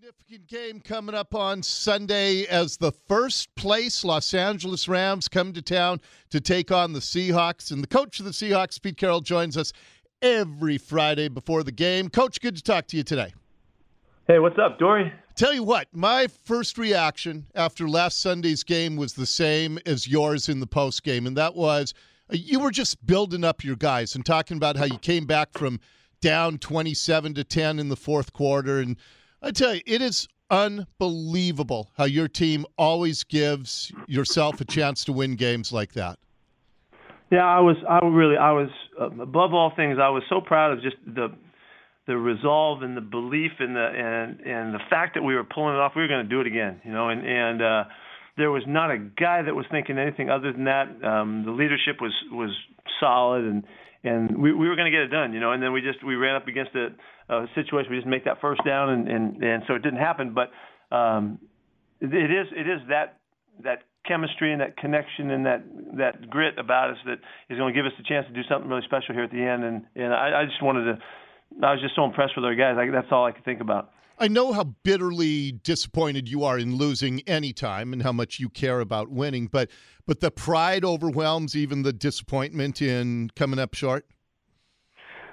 Significant game coming up on Sunday as the first place Los Angeles Rams come to town to take on the Seahawks. And the coach of the Seahawks, Pete Carroll, joins us every Friday before the game. Coach, good to talk to you today. Hey, what's up, Dori? Tell you what, my first reaction after last Sunday's game was the same as yours in the post game, and that was uh, you were just building up your guys and talking about how you came back from down 27 to 10 in the fourth quarter and I tell you, it is unbelievable how your team always gives yourself a chance to win games like that. Yeah, I was. I really. I was uh, above all things. I was so proud of just the the resolve and the belief and the and and the fact that we were pulling it off. We were going to do it again. You know, and and uh, there was not a guy that was thinking anything other than that. Um, the leadership was was solid and and we, we were going to get it done, you know. And then we just we ran up against a, a situation. We just make that first down, and and and so it didn't happen. But um, it, is it is that that chemistry and that connection and that that grit about us that is going to give us the chance to do something really special here at the end. And and I, I just wanted to. I was just so impressed with our guys. I, that's all I could think about. I know how bitterly disappointed you are in losing any time and how much you care about winning, but but the pride overwhelms even the disappointment in coming up short.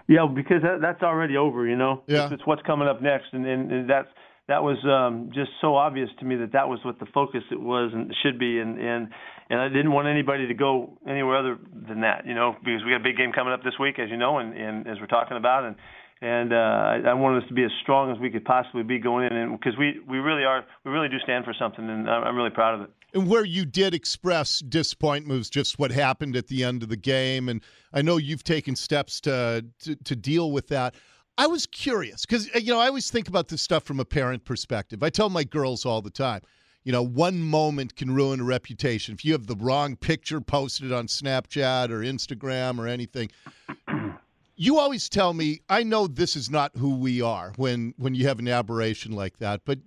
Yeah, because that, that's already over, you know. Yeah. It's, it's what's coming up next, and, and, and that's that was um, just so obvious to me that that was what the focus it was and should be, and and and I didn't want anybody to go anywhere other than that, you know, because we got a big game coming up this week, as you know, and, and as we're talking about, and and uh, I, I wanted us to be as strong as we could possibly be going in, because we we really are, we really do stand for something, and I'm really proud of it. And where you did express disappointment was just what happened at the end of the game, and I know you've taken steps to to, to deal with that. I was curious because you know I always think about this stuff from a parent perspective. I tell my girls all the time you know, one moment can ruin a reputation. If you have the wrong picture posted on Snapchat or Instagram or anything, you always tell me i know this is not who we are when when you have an aberration like that but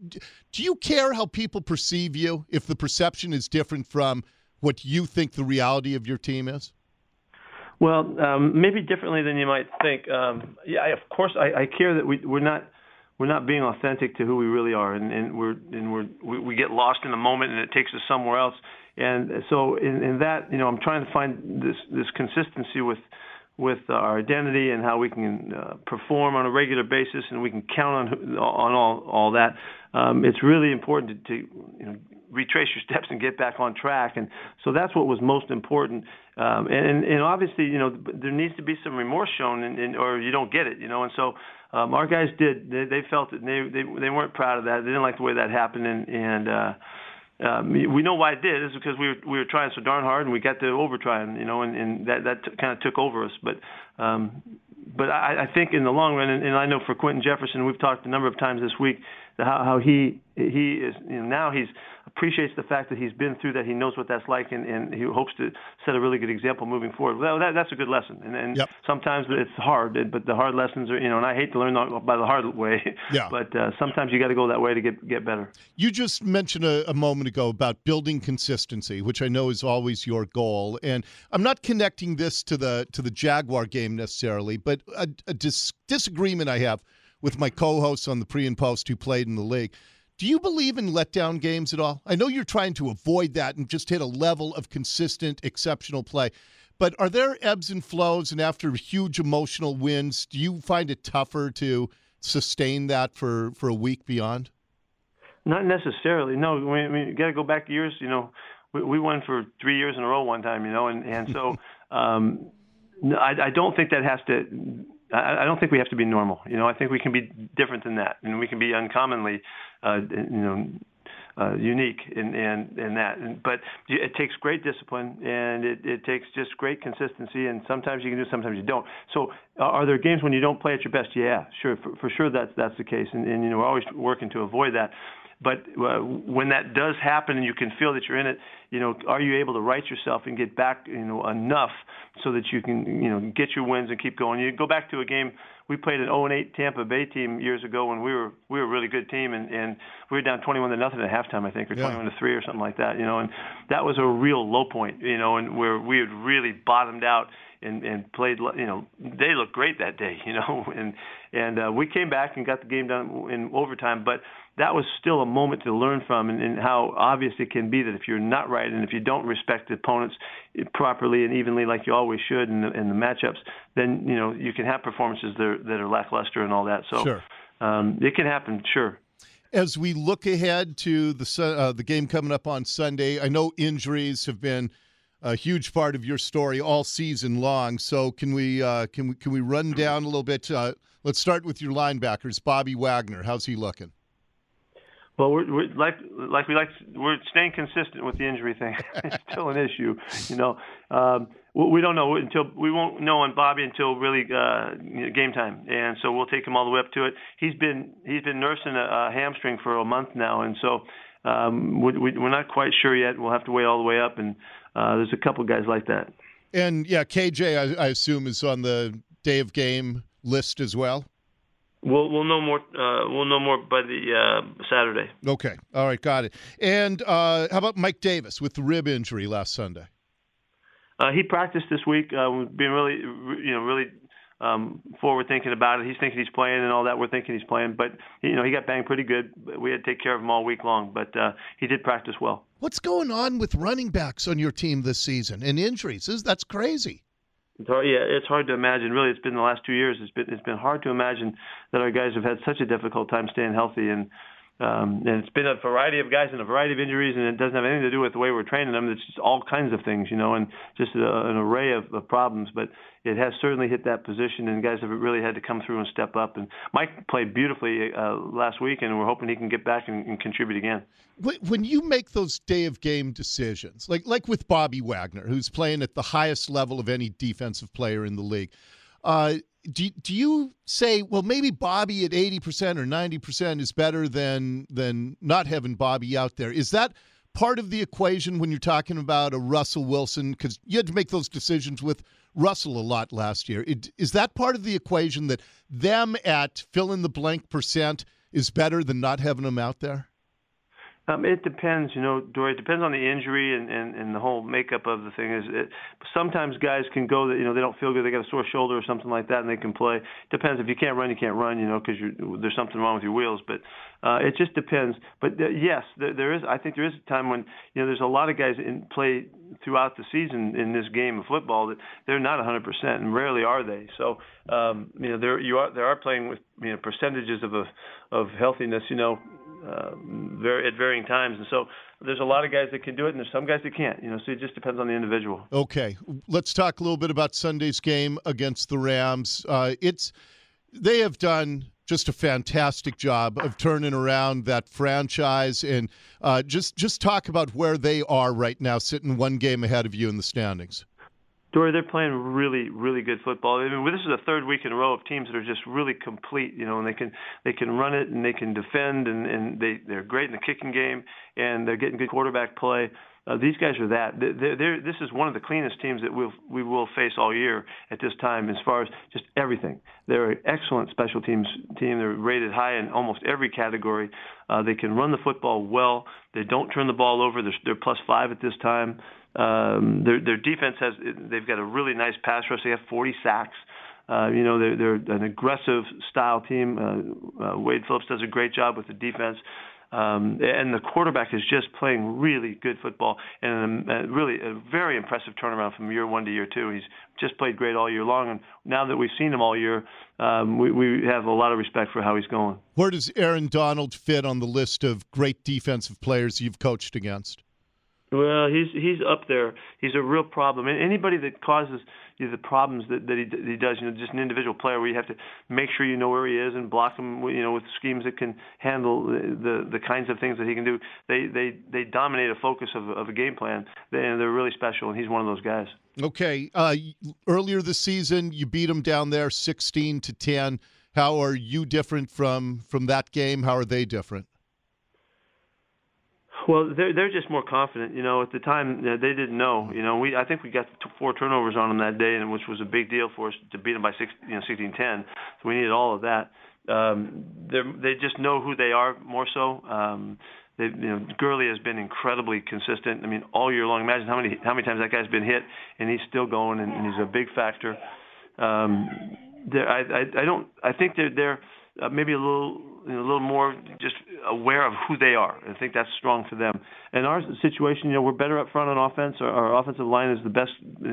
do you care how people perceive you if the perception is different from what you think the reality of your team is? Well um, maybe differently than you might think. Um, yeah of course I, I care that we, we're not we're not being authentic to who we really are and, and we're and we're we, we get lost in the moment and it takes us somewhere else. And so in, in that you know i'm trying to find this this consistency with with our identity and how we can uh, perform on a regular basis, and we can count on on all all that. Um, it's really important to, to you know, retrace your steps and get back on track, and so that's what was most important. Um, and and obviously, you know, there needs to be some remorse shown, and, and or you don't get it, you know. And so um, our guys did; they, they felt it. They they they weren't proud of that. They didn't like the way that happened, and and. Uh, um, we know why it did is because we were we were trying so darn hard and we got to over trying, you know, and, and that that t- kind of took over us. But um, but I, I think in the long run, and, and I know for Quinton Jefferson, we've talked a number of times this week how, how he he is you know, now he's appreciates the fact that he's been through that. He knows what that's like, and, and he hopes to set a really good example moving forward. Well, that, that's a good lesson, and, and yep. sometimes it's hard, but the hard lessons are you know, and I hate to learn by the hard way. Yeah. but uh, sometimes you got to go that way to get get better. You just mentioned a, a moment ago about building consistency, which I know is always your goal, and I'm not connecting this to the to the Jaguar game necessarily, but a, a dis- disagreement I have with my co-hosts on the pre and post who played in the league. Do you believe in letdown games at all? I know you're trying to avoid that and just hit a level of consistent, exceptional play. But are there ebbs and flows? And after huge emotional wins, do you find it tougher to sustain that for, for a week beyond? Not necessarily. No, we, we got to go back years. You know, we, we won for three years in a row one time. You know, and and so um, I, I don't think that has to I, I don't think we have to be normal. You know, I think we can be different than that, and we can be uncommonly, uh, you know, uh, unique in, in, in that. And, but it takes great discipline and it, it takes just great consistency. And sometimes you can do, sometimes you don't. So, are there games when you don't play at your best? Yeah, sure, for, for sure that's that's the case. And, and you know, we're always working to avoid that. But uh, when that does happen and you can feel that you're in it, you know, are you able to right yourself and get back, you know, enough so that you can, you know, get your wins and keep going? You go back to a game we played an 0-8 Tampa Bay team years ago when we were we were a really good team, and and we were down 21 to nothing at halftime, I think, or 21 to three or something like that. You know, and that was a real low point. You know, and where we had really bottomed out and and played. You know, they looked great that day. You know, and and uh, we came back and got the game done in overtime, but that was still a moment to learn from and, and how obvious it can be that if you're not right and if you don't respect the opponents properly and evenly like you always should in the, in the matchups, then you know you can have performances that are, that are lackluster and all that. So sure. um, it can happen, sure. As we look ahead to the uh, the game coming up on Sunday, I know injuries have been a huge part of your story all season long. So can we uh, can we can we run down a little bit? Uh, let's start with your linebackers, Bobby Wagner. How's he looking? Well, we're, we're like like we like we're staying consistent with the injury thing. it's still an issue, you know. Um, we don't know until we won't know on Bobby until really uh, game time, and so we'll take him all the way up to it. He's been he's been nursing a, a hamstring for a month now, and so um, we, we, we're not quite sure yet. We'll have to wait all the way up, and uh, there's a couple guys like that. And yeah, KJ, I, I assume is on the day of game list as well. We'll we'll know more. Uh, we'll know more by the uh, Saturday. Okay. All right. Got it. And uh, how about Mike Davis with the rib injury last Sunday? Uh, he practiced this week. Uh, we've been really, you know, really um, forward thinking about it. He's thinking he's playing and all that. We're thinking he's playing, but you know, he got banged pretty good. We had to take care of him all week long, but uh, he did practice well. What's going on with running backs on your team this season and injuries? That's crazy. It's hard, yeah, it's hard to imagine. Really, it's been the last two years. It's been it's been hard to imagine that our guys have had such a difficult time staying healthy, and um, and it's been a variety of guys and a variety of injuries, and it doesn't have anything to do with the way we're training them. It's just all kinds of things, you know, and just a, an array of, of problems. But it has certainly hit that position, and guys have really had to come through and step up. And Mike played beautifully uh, last week, and we're hoping he can get back and, and contribute again. When you make those day of game decisions, like like with Bobby Wagner, who's playing at the highest level of any defensive player in the league. Uh, do, do you say, well, maybe Bobby at 80% or 90% is better than than not having Bobby out there? Is that part of the equation when you're talking about a Russell Wilson? Because you had to make those decisions with Russell a lot last year. It, is that part of the equation that them at fill in the blank percent is better than not having them out there? Um, it depends, you know, Dori. It depends on the injury and, and, and the whole makeup of the thing. Is it, sometimes guys can go that you know they don't feel good, they got a sore shoulder or something like that, and they can play. Depends if you can't run, you can't run, you know, because there's something wrong with your wheels. But uh, it just depends. But uh, yes, there, there is. I think there is a time when you know there's a lot of guys in play throughout the season in this game of football that they're not 100%, and rarely are they. So um, you know there you are there are playing with you know percentages of a of healthiness. You know uh, very, at varying times. And so there's a lot of guys that can do it, and there's some guys that can't. You know, so it just depends on the individual. Okay, let's talk a little bit about Sunday's game against the Rams. Uh, it's they have done just a fantastic job of turning around that franchise, and uh, just just talk about where they are right now, sitting one game ahead of you in the standings. Dori, they're playing really, really good football. I mean, this is the third week in a row of teams that are just really complete. You know, and they can they can run it and they can defend, and and they they're great in the kicking game, and they're getting good quarterback play. Uh, these guys are that. They're, they're, this is one of the cleanest teams that we'll, we will face all year at this time as far as just everything. They're an excellent special teams team. They're rated high in almost every category. Uh, they can run the football well. They don't turn the ball over. They're, they're plus five at this time. Um, their their defense has they've got a really nice pass rush. They have 40 sacks. Uh, you know they're they're an aggressive style team. Uh, uh, Wade Phillips does a great job with the defense. Um, and the quarterback is just playing really good football and a, a really a very impressive turnaround from year one to year two. He's just played great all year long, and now that we've seen him all year, um, we, we have a lot of respect for how he's going. Where does Aaron Donald fit on the list of great defensive players you've coached against? Well, he's he's up there. He's a real problem. And anybody that causes you know, the problems that, that he that he does, you know, just an individual player where you have to make sure you know where he is and block him, you know, with schemes that can handle the the, the kinds of things that he can do. They they they dominate a focus of of a game plan, and they're really special. And he's one of those guys. Okay. Uh, earlier this season, you beat him down there, sixteen to ten. How are you different from from that game? How are they different? Well, they're they're just more confident. You know, at the time they didn't know. You know, we I think we got four turnovers on them that day, and which was a big deal for us to beat them by six, you know, 16-10. So we needed all of that. Um, they they just know who they are more so. Um, they, you know, Gurley has been incredibly consistent. I mean, all year long. Imagine how many how many times that guy's been hit, and he's still going, and, and he's a big factor. Um, I, I I don't I think they're they're uh, maybe a little a little more just aware of who they are. I think that's strong for them. And our situation, you know, we're better up front on offense. Our, our offensive line is the best,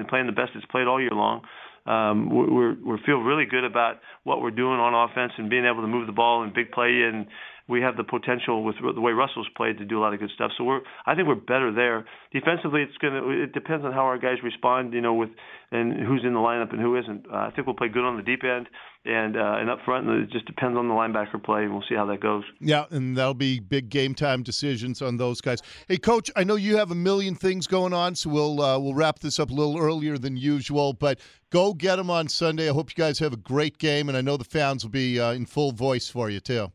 playing the best it's played all year long. Um, we're we're feel really good about what we're doing on offense and being able to move the ball and big play and we have the potential with the way Russell's played to do a lot of good stuff. So we're I think we're better there. Defensively, it's gonna it depends on how our guys respond, you know, with and who's in the lineup and who isn't. Uh, I think we'll play good on the deep end and uh, and up front. And it just depends on the linebacker play, and we'll see how that goes. Yeah, and that'll be big game time decisions on those guys. Hey, coach, I know you have a million things going on, so we'll uh, we'll wrap this up a little earlier than usual, but. Go get them on Sunday. I hope you guys have a great game, and I know the fans will be uh, in full voice for you too.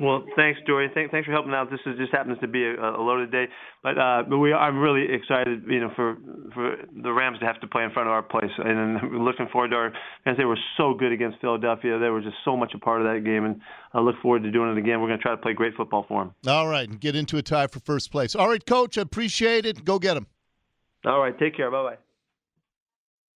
Well, thanks, Dorian. Thank, thanks for helping out. This is, just happens to be a, a loaded day, but uh, but we I'm really excited, you know, for for the Rams to have to play in front of our place, and I'm looking forward to our fans. They were so good against Philadelphia. They were just so much a part of that game, and I look forward to doing it again. We're going to try to play great football for them. All right, and get into a tie for first place. All right, Coach, I appreciate it. Go get them. All right, take care. Bye bye.